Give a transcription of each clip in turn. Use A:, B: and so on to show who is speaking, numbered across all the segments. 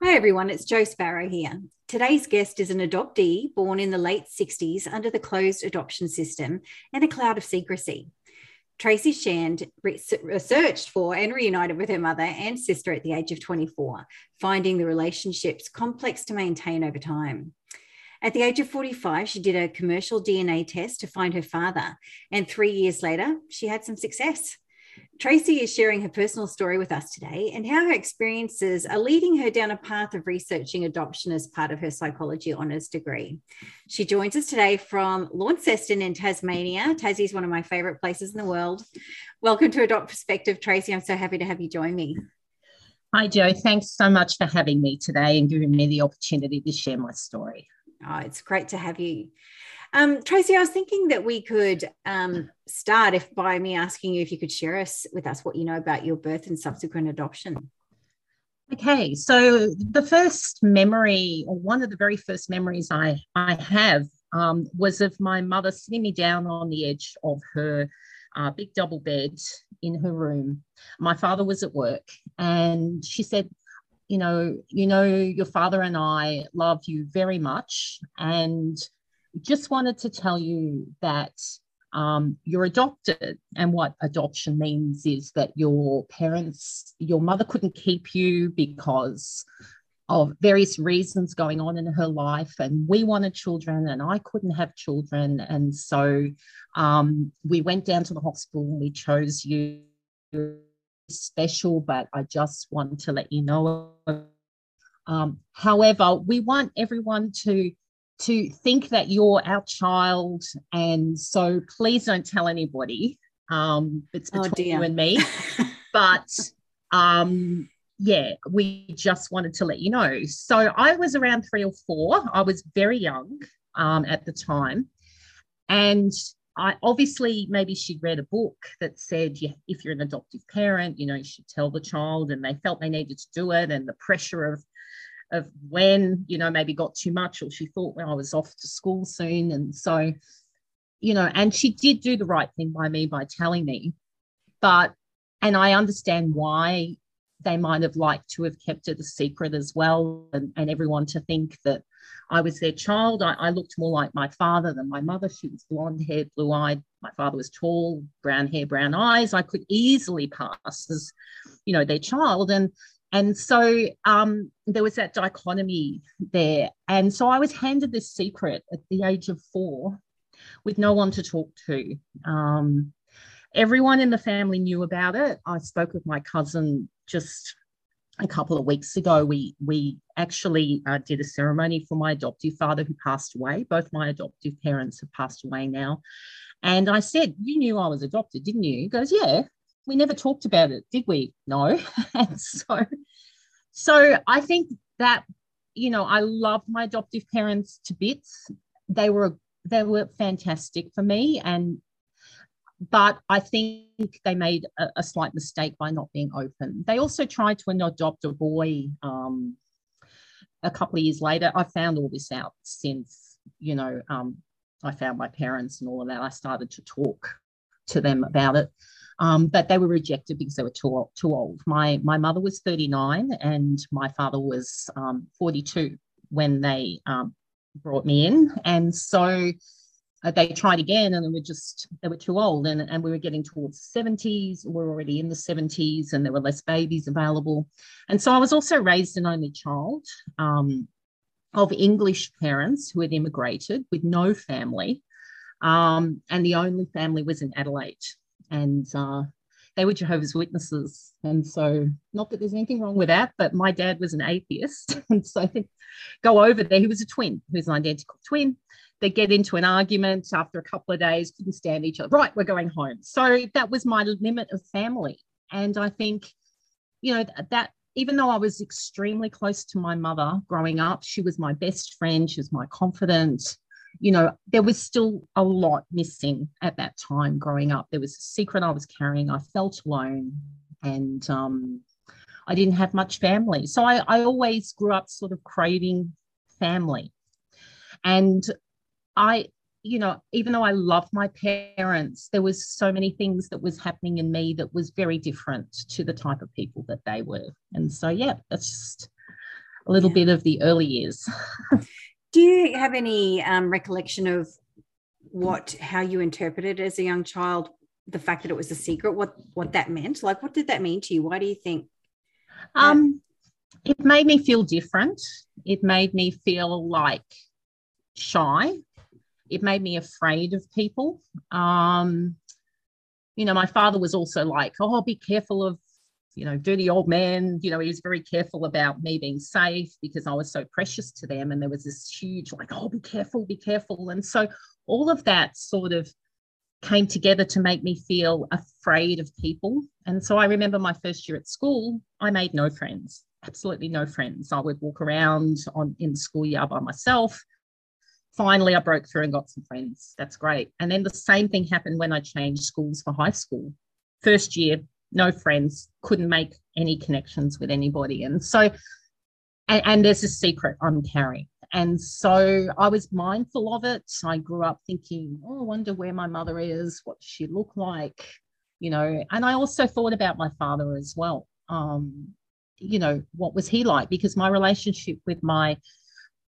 A: Hi everyone, it's Jo Sparrow here. Today's guest is an adoptee born in the late 60s under the closed adoption system and a cloud of secrecy. Tracy Shand researched for and reunited with her mother and sister at the age of 24, finding the relationships complex to maintain over time. At the age of 45, she did a commercial DNA test to find her father, and three years later, she had some success. Tracy is sharing her personal story with us today and how her experiences are leading her down a path of researching adoption as part of her psychology honours degree. She joins us today from Launceston in Tasmania. Tassie is one of my favourite places in the world. Welcome to Adopt Perspective, Tracy. I'm so happy to have you join me.
B: Hi, Jo. Thanks so much for having me today and giving me the opportunity to share my story.
A: Oh, it's great to have you. Um, Tracy, I was thinking that we could um, start if by me asking you if you could share us with us what you know about your birth and subsequent adoption.
B: Okay, so the first memory, or one of the very first memories I I have, um, was of my mother sitting me down on the edge of her uh, big double bed in her room. My father was at work, and she said, you know, you know, your father and I love you very much, and just wanted to tell you that um, you're adopted, and what adoption means is that your parents, your mother couldn't keep you because of various reasons going on in her life, and we wanted children, and I couldn't have children, and so um, we went down to the hospital and we chose you special, but I just want to let you know. Um, however, we want everyone to to think that you're our child, and so please don't tell anybody. Um, it's oh, between oh you and me. but um, yeah, we just wanted to let you know. So I was around three or four. I was very young um, at the time, and I obviously maybe she'd read a book that said yeah, if you're an adoptive parent, you know, you should tell the child, and they felt they needed to do it, and the pressure of of when you know maybe got too much, or she thought when I was off to school soon, and so you know, and she did do the right thing by me by telling me, but and I understand why they might have liked to have kept it a secret as well, and, and everyone to think that I was their child. I, I, looked more like my father than my mother. She was blonde hair, blue eyed. My father was tall, brown hair, brown eyes. I could easily pass as, you know, their child. And and so um, there was that dichotomy there. And so I was handed this secret at the age of four with no one to talk to. Um, everyone in the family knew about it. I spoke with my cousin just a couple of weeks ago, we we actually uh, did a ceremony for my adoptive father who passed away. Both my adoptive parents have passed away now, and I said, "You knew I was adopted, didn't you?" He goes, "Yeah." We never talked about it, did we? No. and so, so I think that you know I love my adoptive parents to bits. They were they were fantastic for me, and but I think they made a, a, slight mistake by not being open. They also tried to adopt a boy um, a couple of years later. I found all this out since, you know, um, I found my parents and all of that. I started to talk to them about it. Um, but they were rejected because they were too, too old. My, my mother was 39 and my father was um, 42 when they um, brought me in. And so uh, they tried again and they were just they were too old and, and we were getting towards 70s we we're already in the 70s and there were less babies available and so i was also raised an only child um, of english parents who had immigrated with no family um, and the only family was in adelaide and uh, they were jehovah's witnesses and so not that there's anything wrong with that but my dad was an atheist and so go over there he was a twin who's an identical twin they get into an argument after a couple of days, couldn't stand each other. Right, we're going home. So that was my limit of family. And I think, you know, that even though I was extremely close to my mother growing up, she was my best friend, she was my confidant. You know, there was still a lot missing at that time growing up. There was a secret I was carrying. I felt alone and um, I didn't have much family. So I, I always grew up sort of craving family. And I, you know, even though I love my parents, there was so many things that was happening in me that was very different to the type of people that they were. And so, yeah, that's just a little yeah. bit of the early years.
A: Do you have any um, recollection of what, how you interpreted as a young child the fact that it was a secret? What, what that meant? Like, what did that mean to you? Why do you think?
B: That- um, it made me feel different. It made me feel like shy it made me afraid of people. Um, you know, my father was also like, oh, I'll be careful of, you know, dirty old man. You know, he was very careful about me being safe because I was so precious to them. And there was this huge, like, oh, be careful, be careful. And so all of that sort of came together to make me feel afraid of people. And so I remember my first year at school, I made no friends, absolutely no friends. I would walk around on in the schoolyard by myself finally I broke through and got some friends. That's great. And then the same thing happened when I changed schools for high school. First year, no friends, couldn't make any connections with anybody. And so, and, and there's a secret I'm carrying. And so I was mindful of it. I grew up thinking, oh, I wonder where my mother is. What she look like? You know, and I also thought about my father as well. Um, you know, what was he like? Because my relationship with my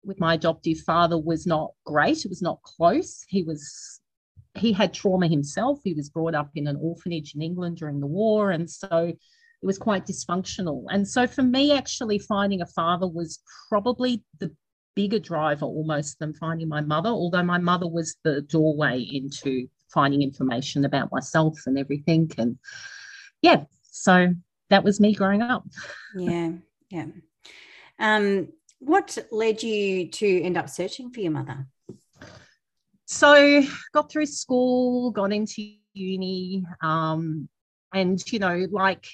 B: with my adoptive father was not great. It was not close. He was he had trauma himself. He was brought up in an orphanage in England during the war, and so it was quite dysfunctional. And so for me, actually finding a father was probably the bigger driver almost than finding my mother, although my mother was the doorway into finding information about myself and everything. And yeah, so that was me growing up.
A: Yeah, yeah. Um, what led you to end up searching for your mother?
B: So, got through school, got into uni, um, and you know, like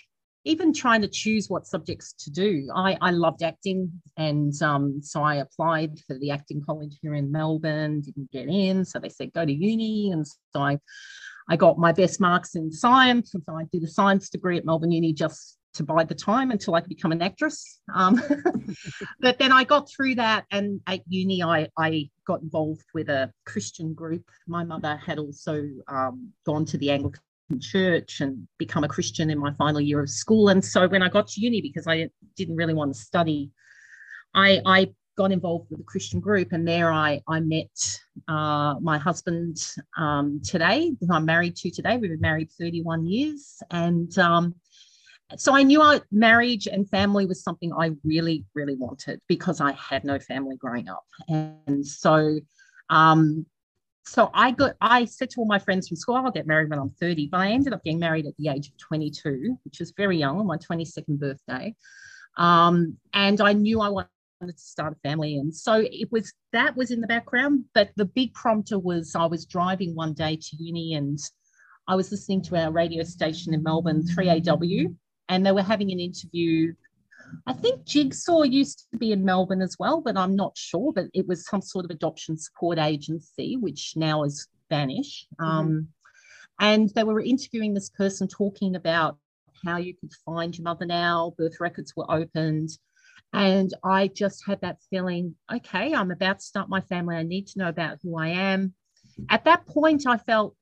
B: even trying to choose what subjects to do. I, I loved acting, and um, so I applied for the acting college here in Melbourne. Didn't get in, so they said go to uni, and so I, I got my best marks in science, and so I did a science degree at Melbourne Uni just to bide the time until I could become an actress. Um, but then I got through that, and at uni, I, I got involved with a Christian group. My mother had also um, gone to the Anglican church and become a Christian in my final year of school. And so when I got to uni, because I didn't really want to study, I, I got involved with a Christian group, and there I I met uh, my husband um, today, who I'm married to today. We've been married 31 years, and um, so I knew I, marriage and family was something I really, really wanted because I had no family growing up. And so, um, so I got, I said to all my friends from school, I'll get married when I'm 30, but I ended up getting married at the age of 22, which was very young on my 22nd birthday. Um, and I knew I wanted to start a family. And so it was, that was in the background, but the big prompter was I was driving one day to uni and I was listening to our radio station in Melbourne, 3AW, and they were having an interview. I think Jigsaw used to be in Melbourne as well, but I'm not sure. But it was some sort of adoption support agency, which now has vanished. Mm-hmm. Um, and they were interviewing this person talking about how you could find your mother now, birth records were opened. And I just had that feeling okay, I'm about to start my family. I need to know about who I am. At that point, I felt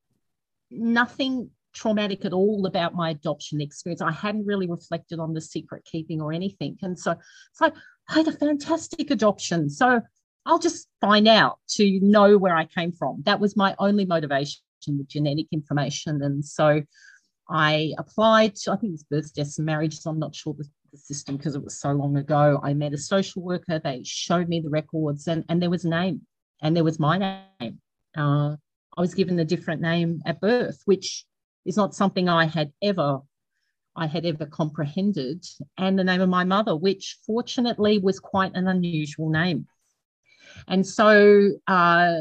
B: nothing traumatic at all about my adoption experience. I hadn't really reflected on the secret keeping or anything. And so it's like, I had a fantastic adoption. So I'll just find out to know where I came from. That was my only motivation with genetic information. And so I applied to, I think it's births, deaths, and marriages. I'm not sure the, the system because it was so long ago. I met a social worker. They showed me the records and, and there was a name and there was my name. Uh, I was given a different name at birth, which is not something I had ever I had ever comprehended, and the name of my mother, which fortunately was quite an unusual name. And so uh,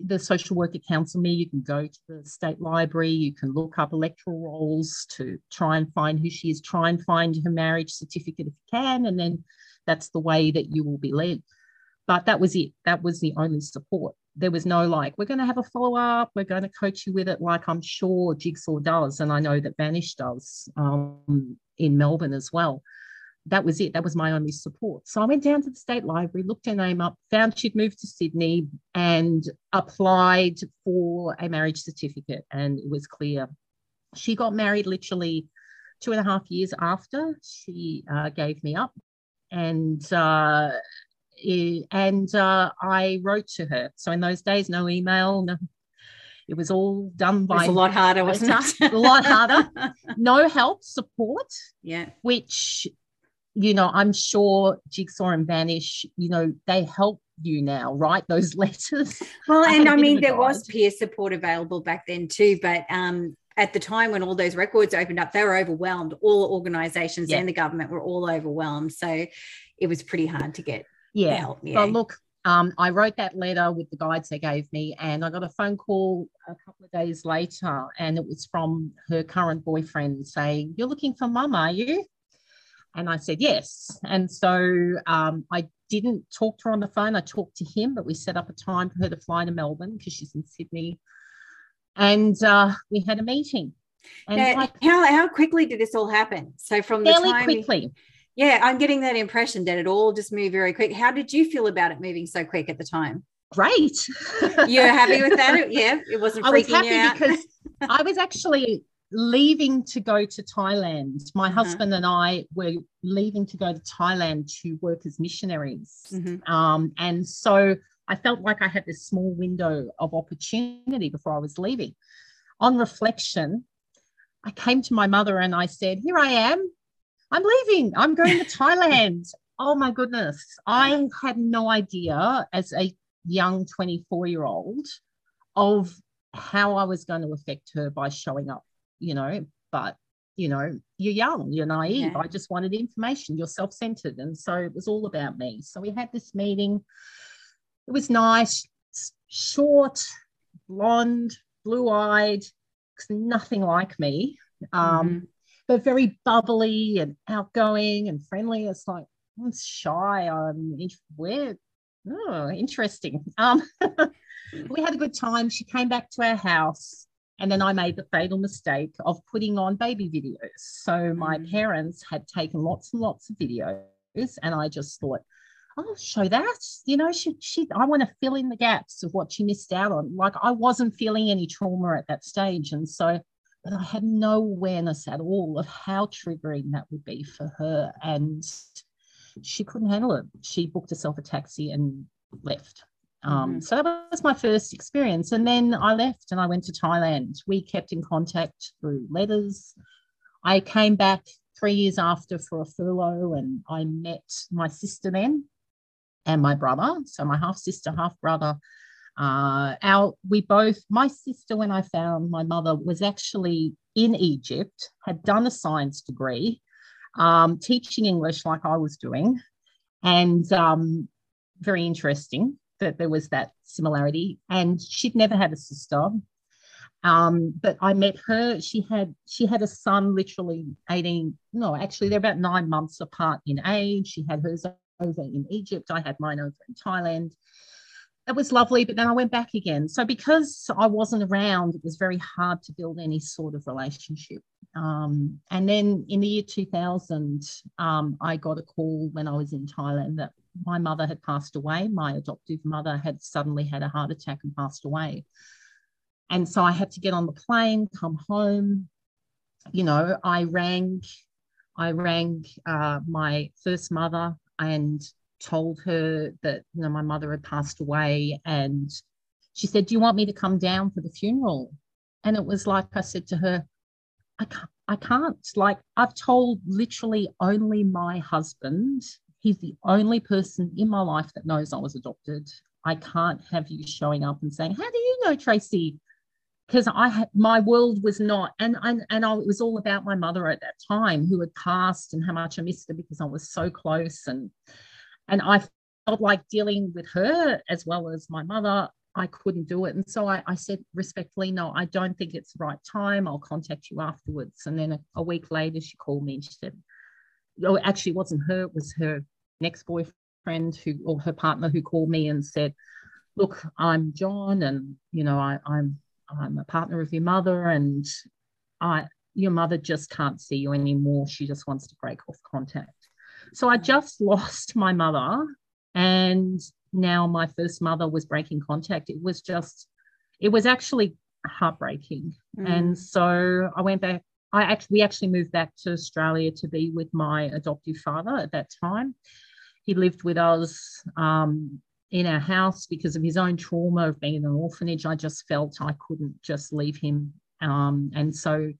B: the social worker counselled me. You can go to the state library, you can look up electoral rolls to try and find who she is, try and find her marriage certificate if you can, and then that's the way that you will be led. But that was it. That was the only support. There was no like, we're going to have a follow up, we're going to coach you with it, like I'm sure Jigsaw does. And I know that Vanish does um, in Melbourne as well that was it. That was my only support. So I went down to the state library, looked her name up, found she'd moved to Sydney, and applied for a marriage certificate. And it was clear. She got married literally two and a half years after she uh, gave me up. And uh, and uh, I wrote to her. So in those days, no email, no, it was all done by.
A: It was a lot harder, wasn't it?
B: a lot harder. No help, support.
A: Yeah.
B: Which you know, I'm sure Jigsaw and Vanish, you know, they help you now, write Those letters.
A: Well, and I mean, there was peer support available back then too, but um, at the time when all those records opened up, they were overwhelmed. All organizations yeah. and the government were all overwhelmed. So it was pretty hard to get
B: yeah. help. Yeah. But look, um, I wrote that letter with the guides they gave me, and I got a phone call a couple of days later, and it was from her current boyfriend saying, You're looking for mum, are you? And I said, yes. And so um, I didn't talk to her on the phone. I talked to him, but we set up a time for her to fly to Melbourne because she's in Sydney. And uh, we had a meeting.
A: And now, like, how, how quickly did this all happen? So from the time
B: quickly.
A: Yeah, I'm getting that impression that it all just moved very quick. How did you feel about it moving so quick at the time?
B: Great.
A: You're happy with that? Yeah, it wasn't. I was happy
B: because I was actually leaving to go to Thailand. My uh-huh. husband and I were leaving to go to Thailand to work as missionaries. Mm-hmm. Um, and so I felt like I had this small window of opportunity before I was leaving. On reflection, I came to my mother and I said, Here I am. I'm leaving. I'm going to Thailand. oh my goodness. I had no idea as a young 24 year old of how I was going to affect her by showing up you know, but you know, you're young, you're naive. Yeah. I just wanted information. You're self-centered, and so it was all about me. So we had this meeting. It was nice, short, blonde, blue-eyed, nothing like me, um, mm-hmm. But very bubbly and outgoing and friendly. It's like I'm shy. I'm weird. Oh, interesting. Um, we had a good time. She came back to our house and then I made the fatal mistake of putting on baby videos. So my mm. parents had taken lots and lots of videos, and I just thought, I'll show that. You know, she, she, I want to fill in the gaps of what she missed out on. Like I wasn't feeling any trauma at that stage. And so, but I had no awareness at all of how triggering that would be for her. And she couldn't handle it. She booked herself a taxi and left. Um, mm-hmm. So that was my first experience. And then I left and I went to Thailand. We kept in contact through letters. I came back three years after for a furlough and I met my sister then and my brother. So my half sister, half brother. Uh, our we both my sister when I found my mother was actually in Egypt, had done a science degree, um, teaching English like I was doing, and um, very interesting that there was that similarity. And she'd never had a sister. Um, but I met her. She had she had a son, literally eighteen. No, actually, they're about nine months apart in age. She had hers over in Egypt. I had mine over in Thailand. It was lovely, but then I went back again. So because I wasn't around, it was very hard to build any sort of relationship. Um, and then in the year 2000, um, I got a call when I was in Thailand that my mother had passed away. My adoptive mother had suddenly had a heart attack and passed away. And so I had to get on the plane, come home. You know, I rang, I rang uh, my first mother and told her that you know my mother had passed away and she said do you want me to come down for the funeral? And it was like i said to her i can't i can't like i've told literally only my husband. He's the only person in my life that knows i was adopted. I can't have you showing up and saying how do you know tracy because I had my world was not, and and and I, it was all about my mother at that time who had passed and how much I missed her because I was so close and and I felt like dealing with her as well as my mother. I couldn't do it, and so I, I said respectfully, no, I don't think it's the right time. I'll contact you afterwards. And then a, a week later, she called me and she said, "Oh, actually, it wasn't her; it was her next boyfriend who or her partner who called me and said." Look, I'm John, and you know I, I'm I'm a partner of your mother and I your mother just can't see you anymore. She just wants to break off contact. So I just lost my mother and now my first mother was breaking contact. It was just it was actually heartbreaking. Mm. And so I went back I actually we actually moved back to Australia to be with my adoptive father at that time. He lived with us um, in our house because of his own trauma of being in an orphanage. I just felt I couldn't just leave him. Um, and so,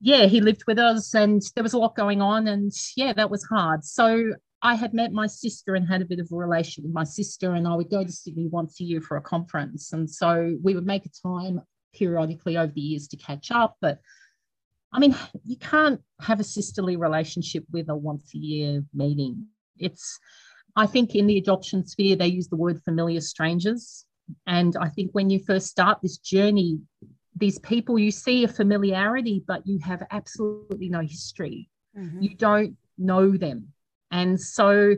B: yeah, he lived with us and there was a lot going on. And yeah, that was hard. So I had met my sister and had a bit of a relation with my sister, and I would go to Sydney once a year for a conference. And so we would make a time periodically over the years to catch up. But I mean, you can't have a sisterly relationship with a once a year meeting. It's I think in the adoption sphere, they use the word familiar strangers. And I think when you first start this journey, these people you see a familiarity, but you have absolutely no history. Mm-hmm. You don't know them. And so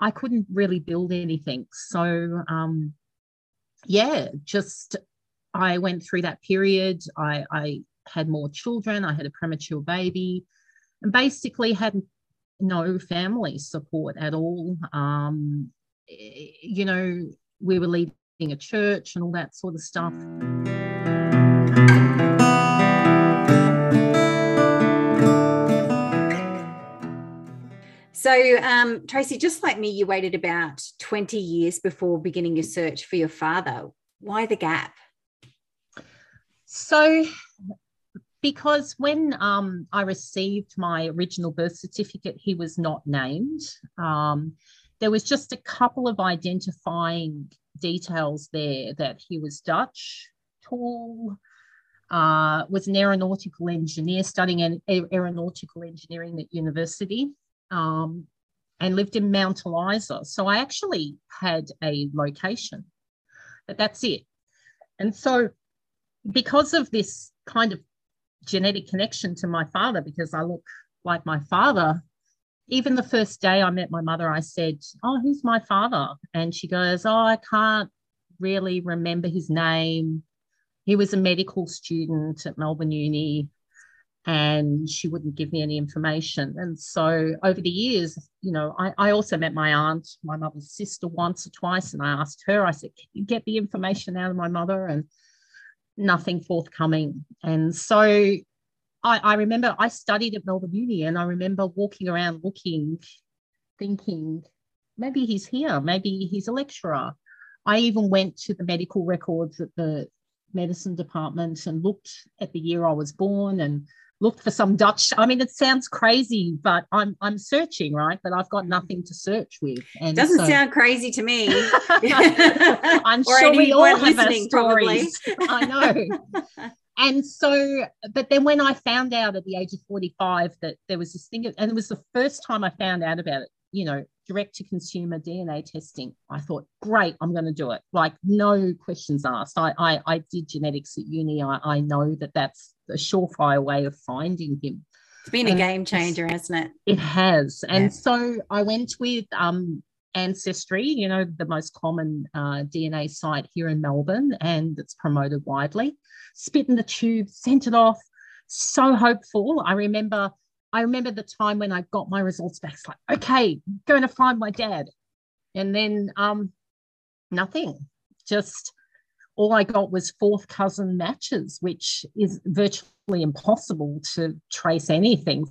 B: I couldn't really build anything. So, um, yeah, just I went through that period. I, I had more children, I had a premature baby, and basically had no family support at all. Um, you know, we were leaving a church and all that sort of stuff.
A: So, um, Tracy, just like me, you waited about 20 years before beginning your search for your father. Why the gap?
B: So, because when um, I received my original birth certificate, he was not named. Um, there was just a couple of identifying details there that he was Dutch, tall, uh, was an aeronautical engineer studying an aeronautical engineering at university, um, and lived in Mount Eliza. So I actually had a location, but that's it. And so, because of this kind of genetic connection to my father because I look like my father. Even the first day I met my mother, I said, Oh, who's my father? And she goes, Oh, I can't really remember his name. He was a medical student at Melbourne Uni and she wouldn't give me any information. And so over the years, you know, I, I, also met my aunt, my mother's sister once or twice, and I asked her, I said, Can you get the information out of my mother? And nothing forthcoming. And so I, I remember I studied at Melbourne Uni and I remember walking around looking, thinking, maybe he's here, maybe he's a lecturer. I even went to the medical records at the medicine department and looked at the year I was born and looked for some Dutch. I mean, it sounds crazy, but I'm I'm searching, right? But I've got nothing to search with.
A: And doesn't so, sound crazy to me.
B: I'm sure we all have our stories. I know. and so, but then when I found out at the age of 45 that there was this thing, and it was the first time I found out about it, you know, direct to consumer DNA testing. I thought, great, I'm going to do it. Like, no questions asked. I, I, I did genetics at uni. I, I know that that's a surefire way of finding him.
A: It's been and a game changer, hasn't it?
B: It has. And yeah. so I went with um, Ancestry, you know, the most common uh, DNA site here in Melbourne, and it's promoted widely. Spit in the tube, sent it off. So hopeful. I remember I remember the time when I got my results back. It's like, okay, going to find my dad. And then um, nothing. Just all I got was fourth cousin matches, which is virtually impossible to trace anything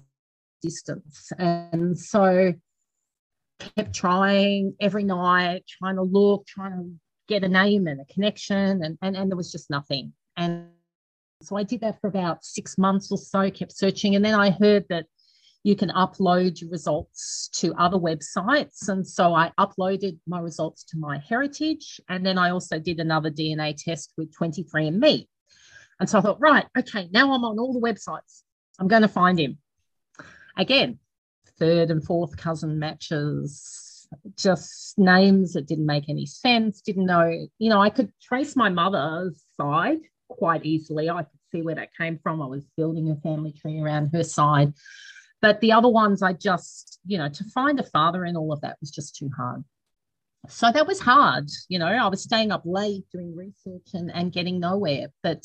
B: distance. And so kept trying every night, trying to look, trying to get a name and a connection, and, and, and there was just nothing. And so I did that for about six months or so, kept searching. And then I heard that you can upload your results to other websites. And so I uploaded my results to MyHeritage. And then I also did another DNA test with 23andMe. And so I thought, right, okay, now I'm on all the websites. I'm going to find him. Again, third and fourth cousin matches, just names that didn't make any sense, didn't know, you know, I could trace my mother's side quite easily. I could see where that came from. I was building a family tree around her side. But the other ones, I just, you know, to find a father in all of that was just too hard. So that was hard. You know, I was staying up late doing research and, and getting nowhere. But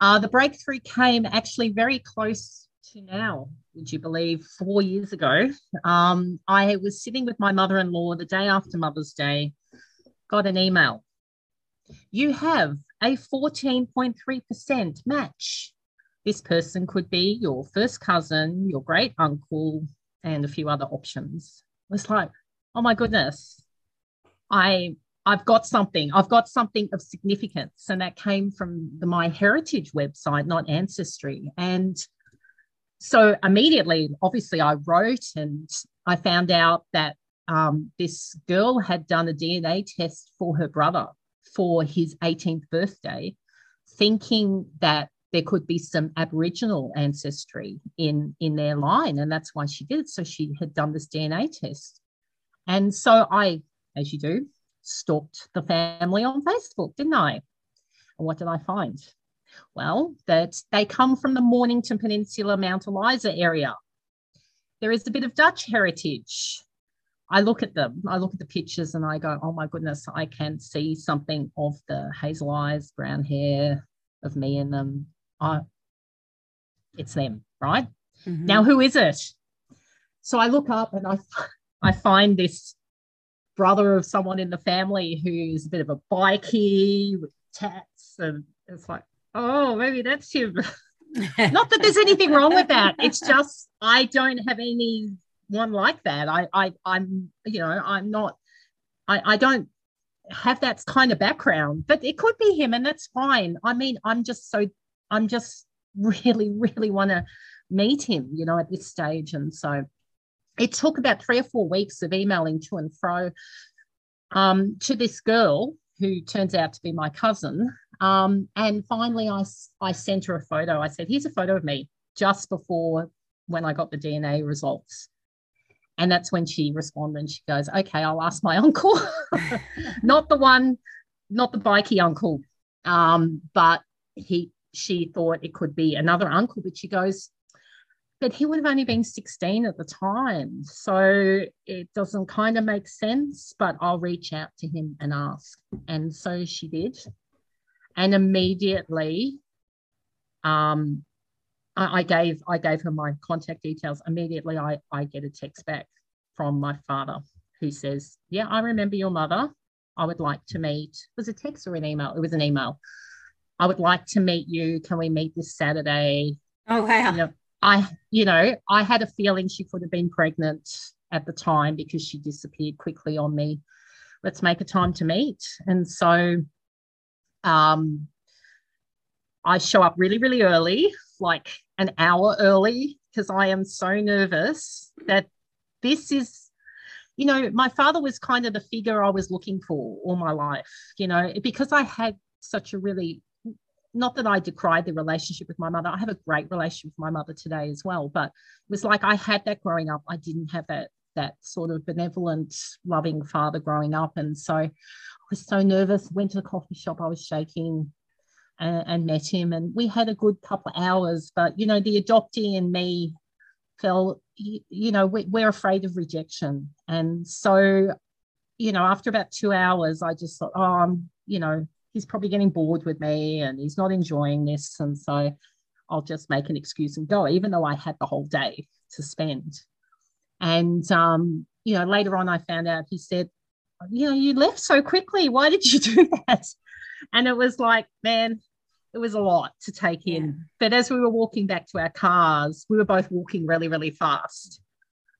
B: uh, the breakthrough came actually very close to now, would you believe, four years ago. Um, I was sitting with my mother in law the day after Mother's Day, got an email. You have a 14.3% match. This person could be your first cousin, your great uncle, and a few other options. It's like, oh my goodness, I I've got something. I've got something of significance, and that came from the MyHeritage website, not Ancestry. And so immediately, obviously, I wrote and I found out that um, this girl had done a DNA test for her brother for his 18th birthday, thinking that there could be some Aboriginal ancestry in, in their line. And that's why she did it. So she had done this DNA test. And so I, as you do, stalked the family on Facebook, didn't I? And what did I find? Well, that they come from the Mornington Peninsula, Mount Eliza area. There is a bit of Dutch heritage. I look at them, I look at the pictures and I go, oh my goodness, I can see something of the hazel eyes, brown hair of me in them. I, it's them, right? Mm-hmm. Now, who is it? So I look up and I, I find this brother of someone in the family who's a bit of a bikie with tats. And it's like, oh, maybe that's him. Not that there's anything wrong with that. It's just I don't have any one like that. I, I I'm you know I'm not I, I don't have that kind of background, but it could be him, and that's fine. I mean, I'm just so I'm just really really want to meet him, you know, at this stage, and so it took about three or four weeks of emailing to and fro um, to this girl who turns out to be my cousin. Um, and finally, I, I sent her a photo. I said, Here's a photo of me just before when I got the DNA results. And that's when she responded and she goes, Okay, I'll ask my uncle. not the one, not the bikey uncle. Um, but he she thought it could be another uncle, but she goes, but he would have only been 16 at the time. So it doesn't kind of make sense, but I'll reach out to him and ask. And so she did. And immediately, um, I, I gave I gave her my contact details. Immediately, I, I get a text back from my father who says, Yeah, I remember your mother. I would like to meet. It was a text or an email? It was an email. I would like to meet you. Can we meet this Saturday?
A: Oh wow.
B: You know, I, you know, I had a feeling she could have been pregnant at the time because she disappeared quickly on me. Let's make a time to meet. And so um, I show up really, really early, like an hour early, because I am so nervous that this is, you know, my father was kind of the figure I was looking for all my life, you know, because I had such a really not that I decried the relationship with my mother. I have a great relationship with my mother today as well. But it was like I had that growing up. I didn't have that that sort of benevolent, loving father growing up. And so I was so nervous, went to the coffee shop, I was shaking and, and met him. And we had a good couple of hours. But, you know, the adoptee and me felt, you know, we, we're afraid of rejection. And so, you know, after about two hours, I just thought, oh, I'm, you know, he's probably getting bored with me and he's not enjoying this. And so I'll just make an excuse and go, even though I had the whole day to spend. And, um, you know, later on, I found out he said, you know, you left so quickly. Why did you do that? And it was like, man, it was a lot to take in. Yeah. But as we were walking back to our cars, we were both walking really, really fast.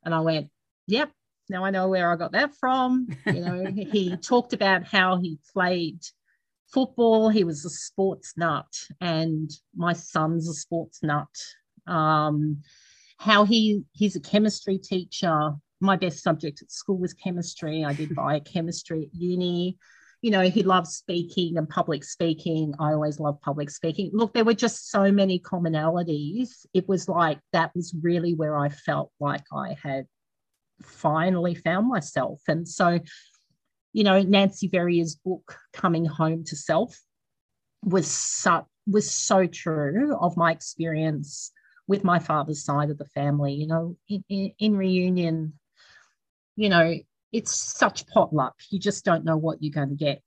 B: And I went, yep, now I know where I got that from. You know, he talked about how he played football. He was a sports nut, and my son's a sports nut. Um, how he he's a chemistry teacher. My best subject at school was chemistry. I did biochemistry at uni. You know, he loves speaking and public speaking. I always love public speaking. Look, there were just so many commonalities. It was like that was really where I felt like I had finally found myself. And so, you know, Nancy Verrier's book, Coming Home to Self, was such was so true of my experience with my father's side of the family. You know, in, in, in reunion, you know, it's such potluck. You just don't know what you're going to get.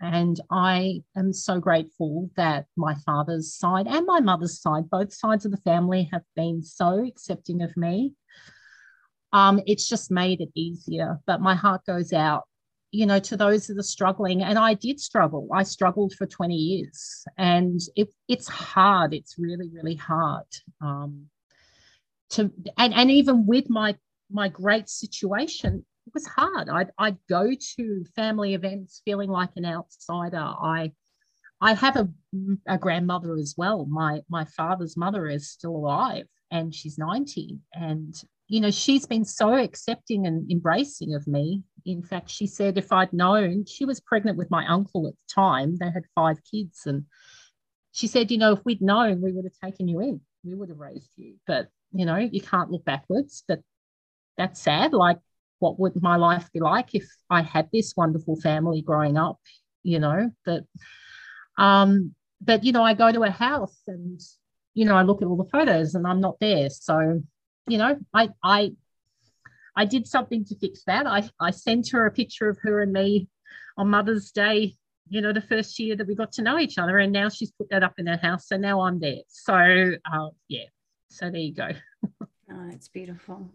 B: And I am so grateful that my father's side and my mother's side, both sides of the family, have been so accepting of me. Um, it's just made it easier. But my heart goes out, you know, to those that are struggling. And I did struggle. I struggled for 20 years, and it, it's hard. It's really, really hard. Um, to and and even with my my great situation, it was hard. I'd, I'd go to family events feeling like an outsider. I I have a, a grandmother as well. My my father's mother is still alive and she's 90. And you know, she's been so accepting and embracing of me. In fact, she said if I'd known, she was pregnant with my uncle at the time, they had five kids. And she said, you know, if we'd known, we would have taken you in, we would have raised you. But, you know, you can't look backwards. But that's sad. Like, what would my life be like if I had this wonderful family growing up, you know? But, um, but, you know, I go to a house and, you know, I look at all the photos and I'm not there. So, you know, I I I did something to fix that. I, I sent her a picture of her and me on Mother's Day, you know, the first year that we got to know each other. And now she's put that up in her house. So now I'm there. So, uh, yeah. So there you go.
A: oh, it's beautiful.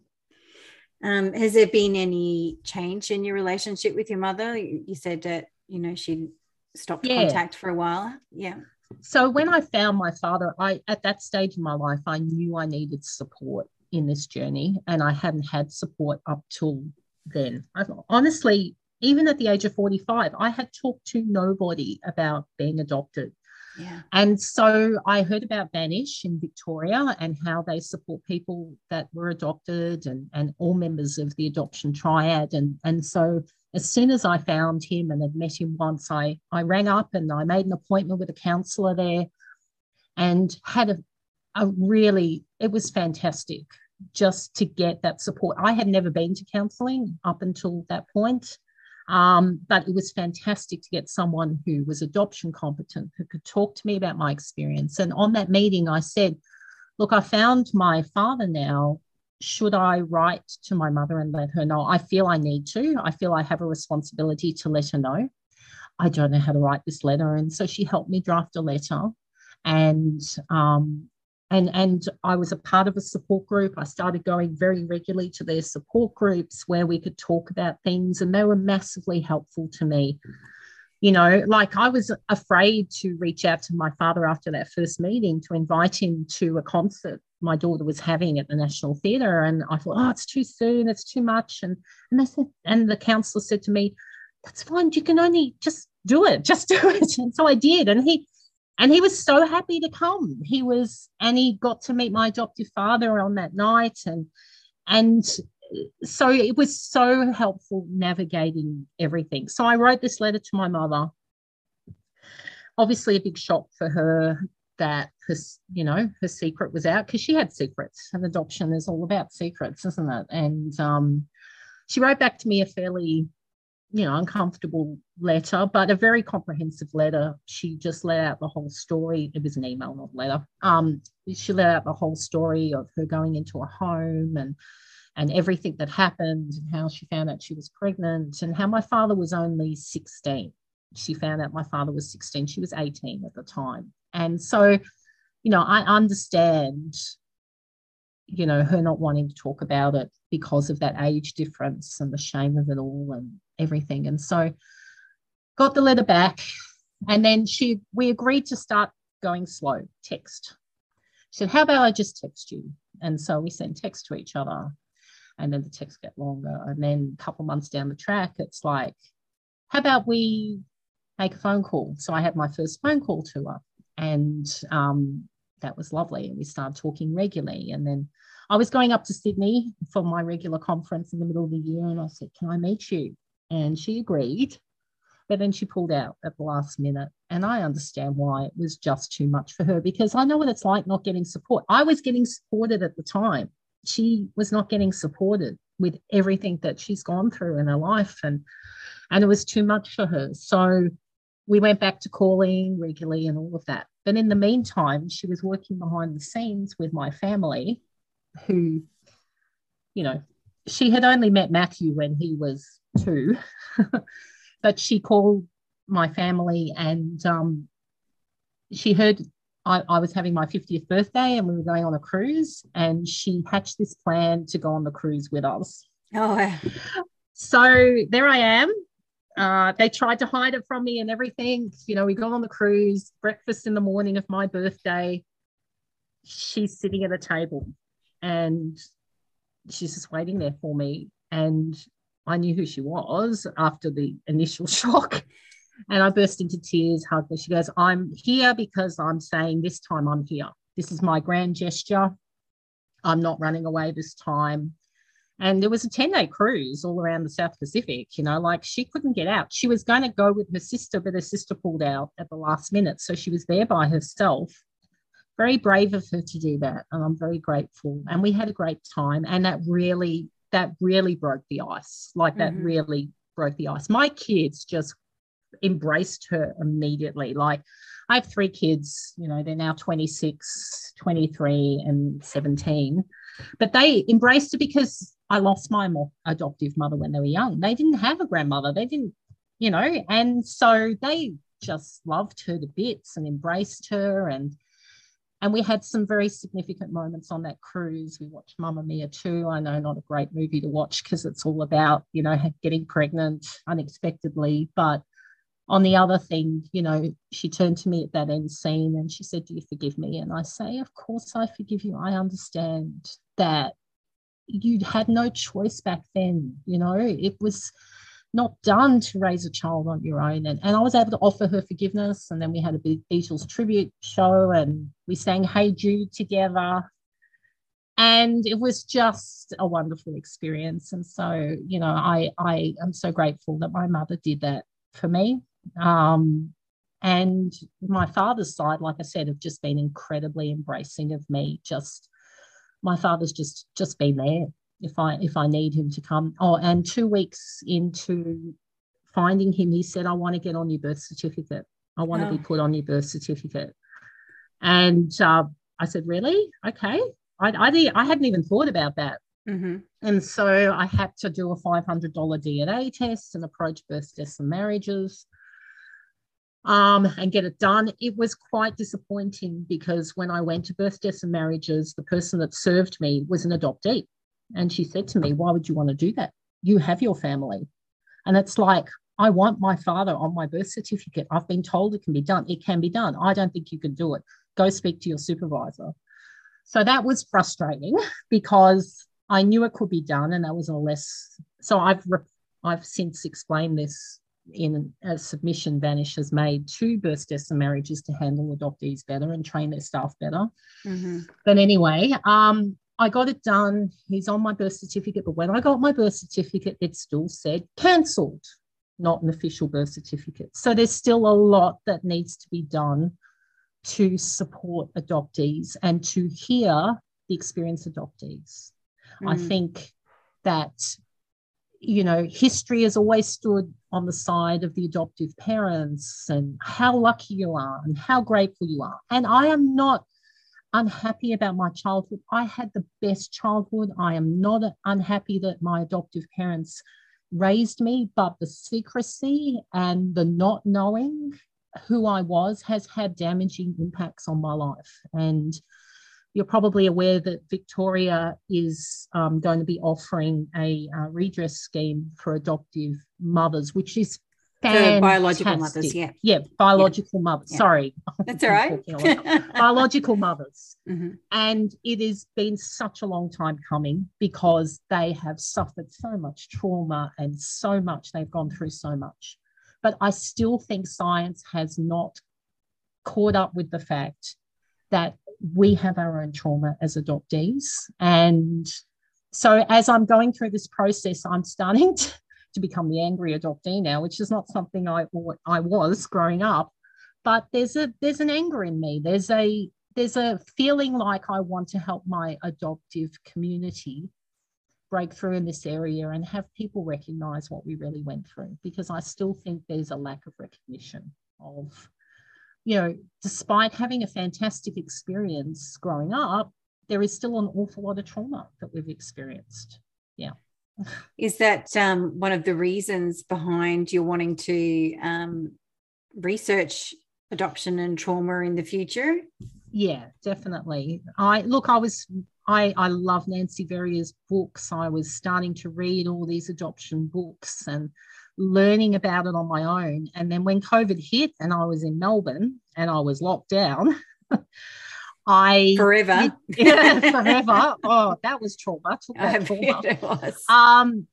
A: Um, has there been any change in your relationship with your mother? You, said that, you know, she stopped yeah. contact for a while. Yeah.
B: So when I found my father, I at that stage in my life, I knew I needed support in this journey, and I hadn't had support up till then. I, honestly, even at the age of 45, I had talked to nobody about being adopted.
A: Yeah.
B: And so I heard about Vanish in Victoria and how they support people that were adopted and, and all members of the adoption triad. And, and so as soon as I found him and had met him once, I, I rang up and I made an appointment with a counsellor there and had a, a really, it was fantastic just to get that support. I had never been to counselling up until that point, um, but it was fantastic to get someone who was adoption competent who could talk to me about my experience. And on that meeting, I said, Look, I found my father now. Should I write to my mother and let her know? I feel I need to. I feel I have a responsibility to let her know. I don't know how to write this letter. And so she helped me draft a letter. And um, and and I was a part of a support group. I started going very regularly to their support groups where we could talk about things, and they were massively helpful to me. You know, like I was afraid to reach out to my father after that first meeting to invite him to a concert my daughter was having at the National Theatre, and I thought, oh, it's too soon, it's too much, and and they said, and the counsellor said to me, that's fine, you can only just do it, just do it, and so I did, and he and he was so happy to come. He was and he got to meet my adoptive father on that night. And and so it was so helpful navigating everything. So i wrote this letter to my mother. Obviously a big shock for her that her you know her secret was out because she had secrets and adoption is all about secrets isn't it? And um, she wrote back to me a fairly you know, uncomfortable letter, but a very comprehensive letter. She just let out the whole story. It was an email, not letter. Um, she let out the whole story of her going into a home and and everything that happened and how she found out she was pregnant and how my father was only 16. She found out my father was 16. She was 18 at the time. And so, you know, I understand you know, her not wanting to talk about it because of that age difference and the shame of it all and everything. And so got the letter back and then she we agreed to start going slow, text. She said, How about I just text you? And so we sent text to each other. And then the texts get longer. And then a couple months down the track, it's like, how about we make a phone call? So I had my first phone call to her. And um, that was lovely. And we started talking regularly. And then I was going up to Sydney for my regular conference in the middle of the year. And I said, Can I meet you? And she agreed. But then she pulled out at the last minute. And I understand why it was just too much for her because I know what it's like not getting support. I was getting supported at the time. She was not getting supported with everything that she's gone through in her life. And and it was too much for her. So we went back to calling regularly and all of that. But in the meantime, she was working behind the scenes with my family, who, you know, she had only met Matthew when he was two. but she called my family and um, she heard I, I, was having my 50th birthday and we were going on a cruise and she hatched this plan to go on the cruise with us.
A: Oh,
B: so there I am. Uh, they tried to hide it from me and everything. You know, we go on the cruise, breakfast in the morning of my birthday. She's sitting at a table and she's just waiting there for me. And I knew who she was after the initial shock. And I burst into tears, hugged her. She goes, I'm here because I'm saying this time I'm here. This is my grand gesture. I'm not running away this time. And there was a 10 day cruise all around the South Pacific, you know, like she couldn't get out. She was going to go with her sister, but her sister pulled out at the last minute. So she was there by herself. Very brave of her to do that. And I'm very grateful. And we had a great time. And that really that really broke the ice. Like that mm-hmm. really broke the ice. My kids just embraced her immediately. Like I have three kids, you know, they're now 26, 23, and 17. But they embraced it because I lost my adoptive mother when they were young. They didn't have a grandmother. They didn't, you know, and so they just loved her to bits and embraced her and and we had some very significant moments on that cruise. We watched Mamma Mia 2. I know not a great movie to watch because it's all about, you know, getting pregnant unexpectedly. But on the other thing, you know, she turned to me at that end scene and she said, Do you forgive me? And I say, Of course I forgive you. I understand that you had no choice back then. You know, it was not done to raise a child on your own. And, and I was able to offer her forgiveness. And then we had a big Beatles tribute show and we sang Hey Jude together. And it was just a wonderful experience. And so, you know, I, I am so grateful that my mother did that for me. Um, and my father's side, like I said, have just been incredibly embracing of me. Just my father's just just been there if I if I need him to come. Oh, and two weeks into finding him, he said, "I want to get on your birth certificate. I want oh. to be put on your birth certificate." And uh, I said, "Really? Okay." I I, I hadn't even thought about that. Mm-hmm. And so I had to do a $500 DNA test and approach birth deaths and marriages um, and get it done. It was quite disappointing because when I went to birth deaths and marriages, the person that served me was an adoptee. And she said to me, Why would you want to do that? You have your family. And it's like, I want my father on my birth certificate. I've been told it can be done. It can be done. I don't think you can do it. Go speak to your supervisor. So that was frustrating because I knew it could be done, and that was a less. So I've I've since explained this in a submission Vanish has made to birth deaths and marriages to handle adoptees better and train their staff better. Mm-hmm. But anyway, um, I got it done. He's on my birth certificate. But when I got my birth certificate, it still said cancelled, not an official birth certificate. So there's still a lot that needs to be done to support adoptees and to hear the experience adoptees. Mm. I think that, you know, history has always stood on the side of the adoptive parents and how lucky you are and how grateful you are. And I am not unhappy about my childhood. I had the best childhood. I am not unhappy that my adoptive parents raised me, but the secrecy and the not knowing who I was has had damaging impacts on my life. And you're probably aware that Victoria is um, going to be offering a uh, redress scheme for adoptive mothers, which is
A: For biological mothers, yeah.
B: Yeah, biological yeah. mothers.
A: Yeah.
B: Sorry.
A: That's all right.
B: biological mothers.
A: Mm-hmm.
B: And it has been such a long time coming because they have suffered so much trauma and so much, they've gone through so much. But I still think science has not caught up with the fact that we mm. have our own trauma as adoptees. And so as I'm going through this process, I'm starting to to become the angry adoptee now, which is not something I I was growing up. But there's a there's an anger in me. There's a there's a feeling like I want to help my adoptive community break through in this area and have people recognize what we really went through because I still think there's a lack of recognition of, you know, despite having a fantastic experience growing up, there is still an awful lot of trauma that we've experienced. Yeah.
A: Is that um, one of the reasons behind you wanting to um, research adoption and trauma in the future?
B: Yeah, definitely. I look, I was I I love Nancy Verrier's books. I was starting to read all these adoption books and learning about it on my own. And then when COVID hit and I was in Melbourne and I was locked down, I
A: forever,
B: yeah, forever. Oh, that was trauma. Took that trauma. It was. Um,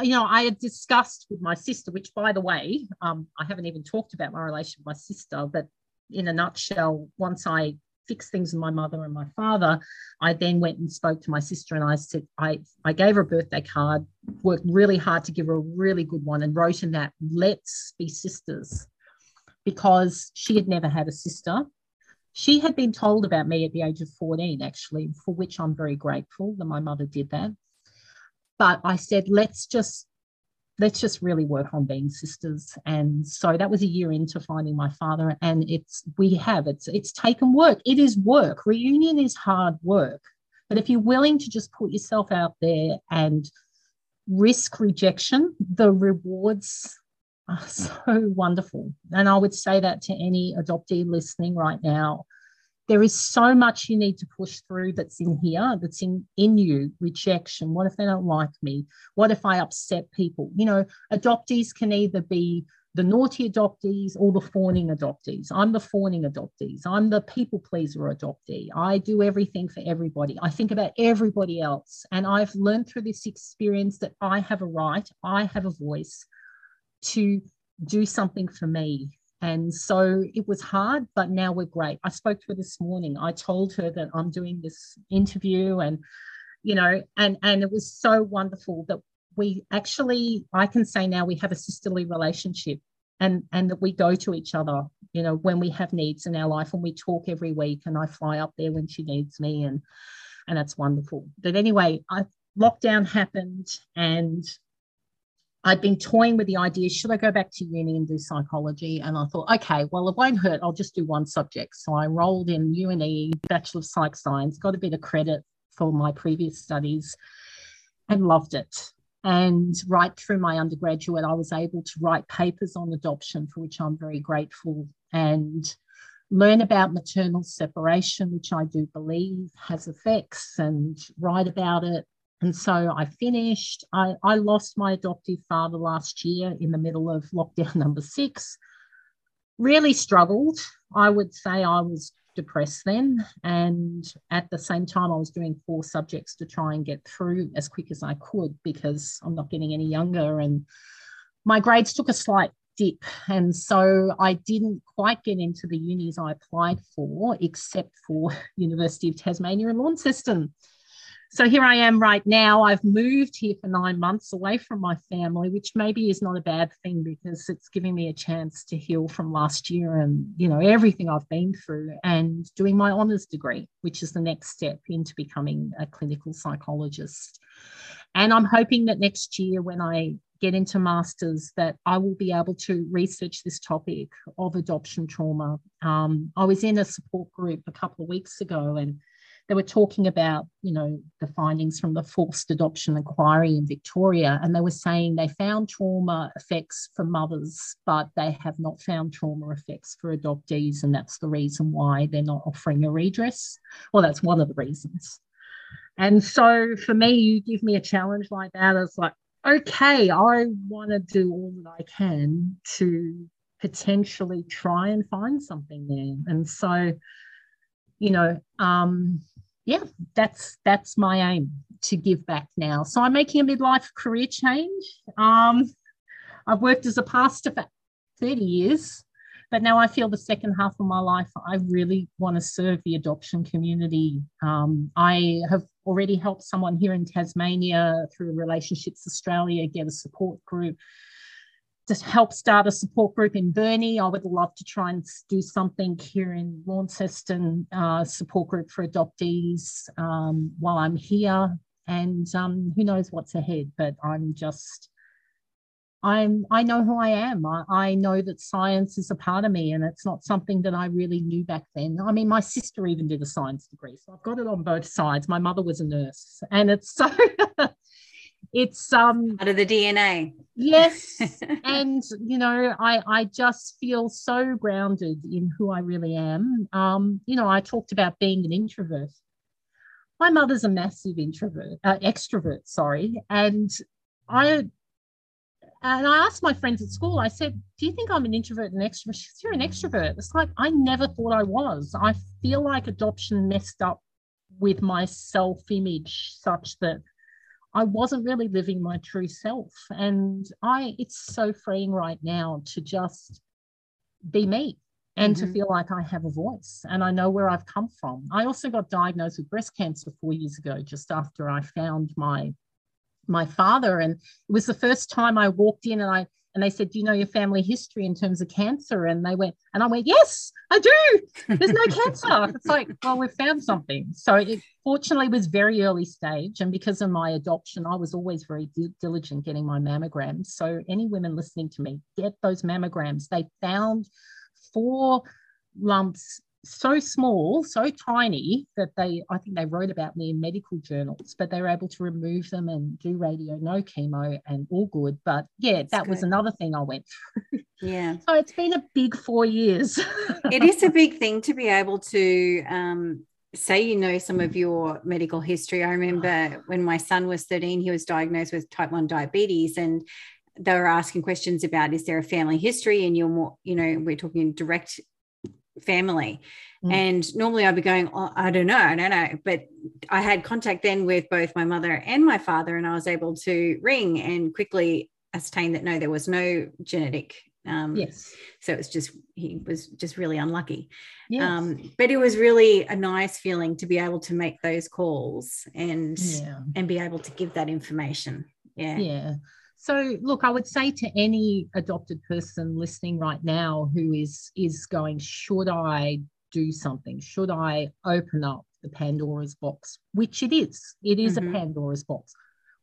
B: you know, I had discussed with my sister, which, by the way, um, I haven't even talked about my relation with my sister. But in a nutshell, once I fixed things with my mother and my father, I then went and spoke to my sister, and I said, I I gave her a birthday card, worked really hard to give her a really good one, and wrote in that, "Let's be sisters," because she had never had a sister she had been told about me at the age of 14, actually, for which I'm very grateful that my mother did that. But I said, let's just let's just really work on being sisters. And so that was a year into finding my father. And it's we have it's it's taken work. It is work. Reunion is hard work. But if you're willing to just put yourself out there and risk rejection, the rewards are so wonderful. And I would say that to any adoptee listening right now. There is so much you need to push through that's in here, that's in, in you. Rejection. What if they don't like me? What if I upset people? You know, adoptees can either be the naughty adoptees or the fawning adoptees. I'm the fawning adoptees. I'm the people pleaser adoptee. I do everything for everybody. I think about everybody else. And I've learned through this experience that I have a right, I have a voice, to do something for me. And so it was hard, but now we're great. I spoke to her this morning. I told her that I'm doing this interview and, you know, and, and it was so wonderful that we actually, I can say now we have a sisterly relationship and, and that we go to each other, you know, when we have needs in our life and we talk every week and I fly up there when she needs me and, and that's wonderful. But anyway, I, lockdown happened and I'd been toying with the idea should I go back to uni and do psychology? And I thought, okay, well, it won't hurt. I'll just do one subject. So I enrolled in UNE, Bachelor of Psych Science, got a bit of credit for my previous studies and loved it. And right through my undergraduate, I was able to write papers on adoption, for which I'm very grateful, and learn about maternal separation, which I do believe has effects, and write about it and so I finished. I, I lost my adoptive father last year in the middle of lockdown number six. Really struggled. I would say I was depressed then. And at the same time, I was doing four subjects to try and get through as quick as I could because I'm not getting any younger. And my grades took a slight dip. And so I didn't quite get into the unis I applied for, except for University of Tasmania and Launceston. So here I am right now. I've moved here for nine months away from my family, which maybe is not a bad thing because it's giving me a chance to heal from last year and, you know, everything I've been through and doing my honours degree, which is the next step into becoming a clinical psychologist. And I'm hoping that next year when I get into masters that I will be able to research this topic of adoption trauma. Um, I was in a support group a couple of weeks ago and they were talking about, you know, the findings from the forced adoption inquiry in Victoria, and they were saying they found trauma effects for mothers, but they have not found trauma effects for adoptees, and that's the reason why they're not offering a redress. Well, that's one of the reasons. And so for me, you give me a challenge like that, it's like, okay, I want to do all that I can to potentially try and find something there. And so, you know, um, yeah, that's that's my aim to give back now. So I'm making a midlife career change. Um, I've worked as a pastor for 30 years, but now I feel the second half of my life, I really want to serve the adoption community. Um, I have already helped someone here in Tasmania through Relationships Australia get a support group to help start a support group in Burnie. I would love to try and do something here in Launceston, uh, support group for adoptees um, while I'm here. And um, who knows what's ahead, but I'm just, I'm, I know who I am. I, I know that science is a part of me and it's not something that I really knew back then. I mean, my sister even did a science degree, so I've got it on both sides. My mother was a nurse and it's so, it's um
A: out of the DNA.
B: Yes. and you know, I I just feel so grounded in who I really am. Um, you know, I talked about being an introvert. My mother's a massive introvert, uh, extrovert, sorry. And I and I asked my friends at school, I said, Do you think I'm an introvert and extrovert? She said, You're an extrovert. It's like I never thought I was. I feel like adoption messed up with my self image such that I wasn't really living my true self. And I it's so freeing right now to just be me and mm-hmm. to feel like I have a voice and I know where I've come from. I also got diagnosed with breast cancer four years ago, just after I found my my father. And it was the first time I walked in and I and they said, Do you know your family history in terms of cancer? And they went, and I went, Yes, I do. There's no cancer. It's like, well, we've found something. So it fortunately was very early stage. And because of my adoption, I was always very diligent getting my mammograms. So any women listening to me, get those mammograms. They found four lumps so small, so tiny that they, I think they wrote about me in medical journals, but they were able to remove them and do radio, no chemo, and all good. But yeah, That's that good. was another thing I went through.
A: Yeah.
B: So it's been a big four years.
A: it is a big thing to be able to um, say you know some of your medical history. I remember when my son was 13, he was diagnosed with type 1 diabetes and they were asking questions about is there a family history and you're more you know we're talking direct family. Mm. And normally I'd be going, oh, I don't know, I don't know. But I had contact then with both my mother and my father, and I was able to ring and quickly ascertain that no, there was no genetic.
B: Um, yes.
A: So it's just, he was just really unlucky. Yes. Um, but it was really a nice feeling to be able to make those calls and, yeah. and be able to give that information. Yeah.
B: Yeah. So, look, I would say to any adopted person listening right now who is is going, should I do something? Should I open up the Pandora's box? Which it is. It is mm-hmm. a Pandora's box.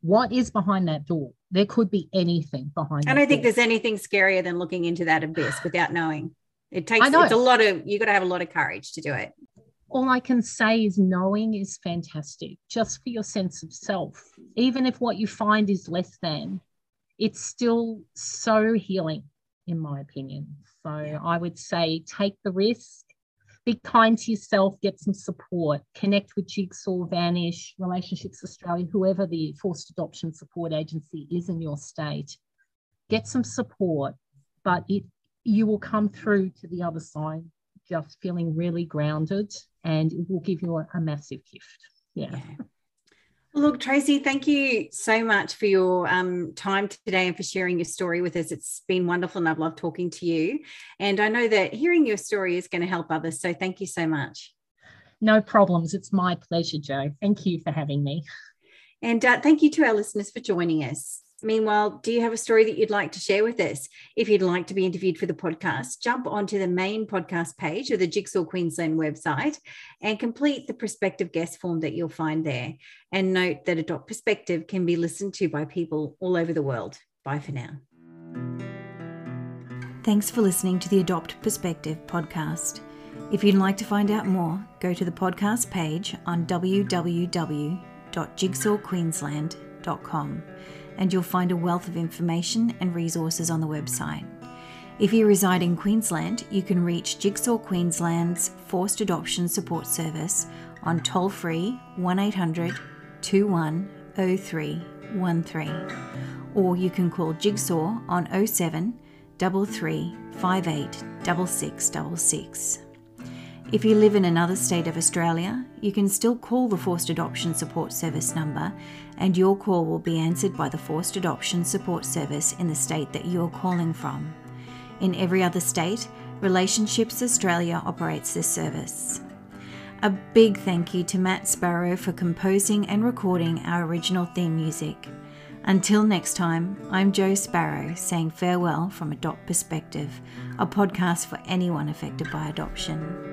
B: What is behind that door? There could be anything behind.
A: I don't think there's anything scarier than looking into that abyss without knowing. It takes it's a lot of you got to have a lot of courage to do it.
B: All I can say is knowing is fantastic, just for your sense of self. Even if what you find is less than, it's still so healing, in my opinion. So I would say take the risk, be kind to yourself, get some support, connect with Jigsaw, Vanish, Relationships Australia, whoever the forced adoption support agency is in your state. Get some support, but it you will come through to the other side just feeling really grounded and it will give you a, a massive gift. yeah. yeah.
A: Look, Tracy, thank you so much for your um, time today and for sharing your story with us. It's been wonderful and I've loved talking to you. And I know that hearing your story is going to help others. So thank you so much.
B: No problems. It's my pleasure, Jo. Thank you for having me.
A: And uh, thank you to our listeners for joining us. Meanwhile, do you have a story that you'd like to share with us? If you'd like to be interviewed for the podcast, jump onto the main podcast page of the Jigsaw Queensland website and complete the prospective guest form that you'll find there. And note that Adopt Perspective can be listened to by people all over the world. Bye for now.
C: Thanks for listening to the Adopt Perspective podcast. If you'd like to find out more, go to the podcast page on www.jigsawqueensland.com and you'll find a wealth of information and resources on the website. If you reside in Queensland, you can reach Jigsaw Queensland's Forced Adoption Support Service on toll free 1800
A: 210313 Or you can call Jigsaw on 07 33 58 6666. If you live in another state of Australia, you can still call the Forced Adoption Support Service number, and your call will be answered by the Forced Adoption Support Service in the state that you are calling from. In every other state, Relationships Australia operates this service. A big thank you to Matt Sparrow for composing and recording our original theme music. Until next time, I'm Jo Sparrow saying farewell from Adopt Perspective, a podcast for anyone affected by adoption.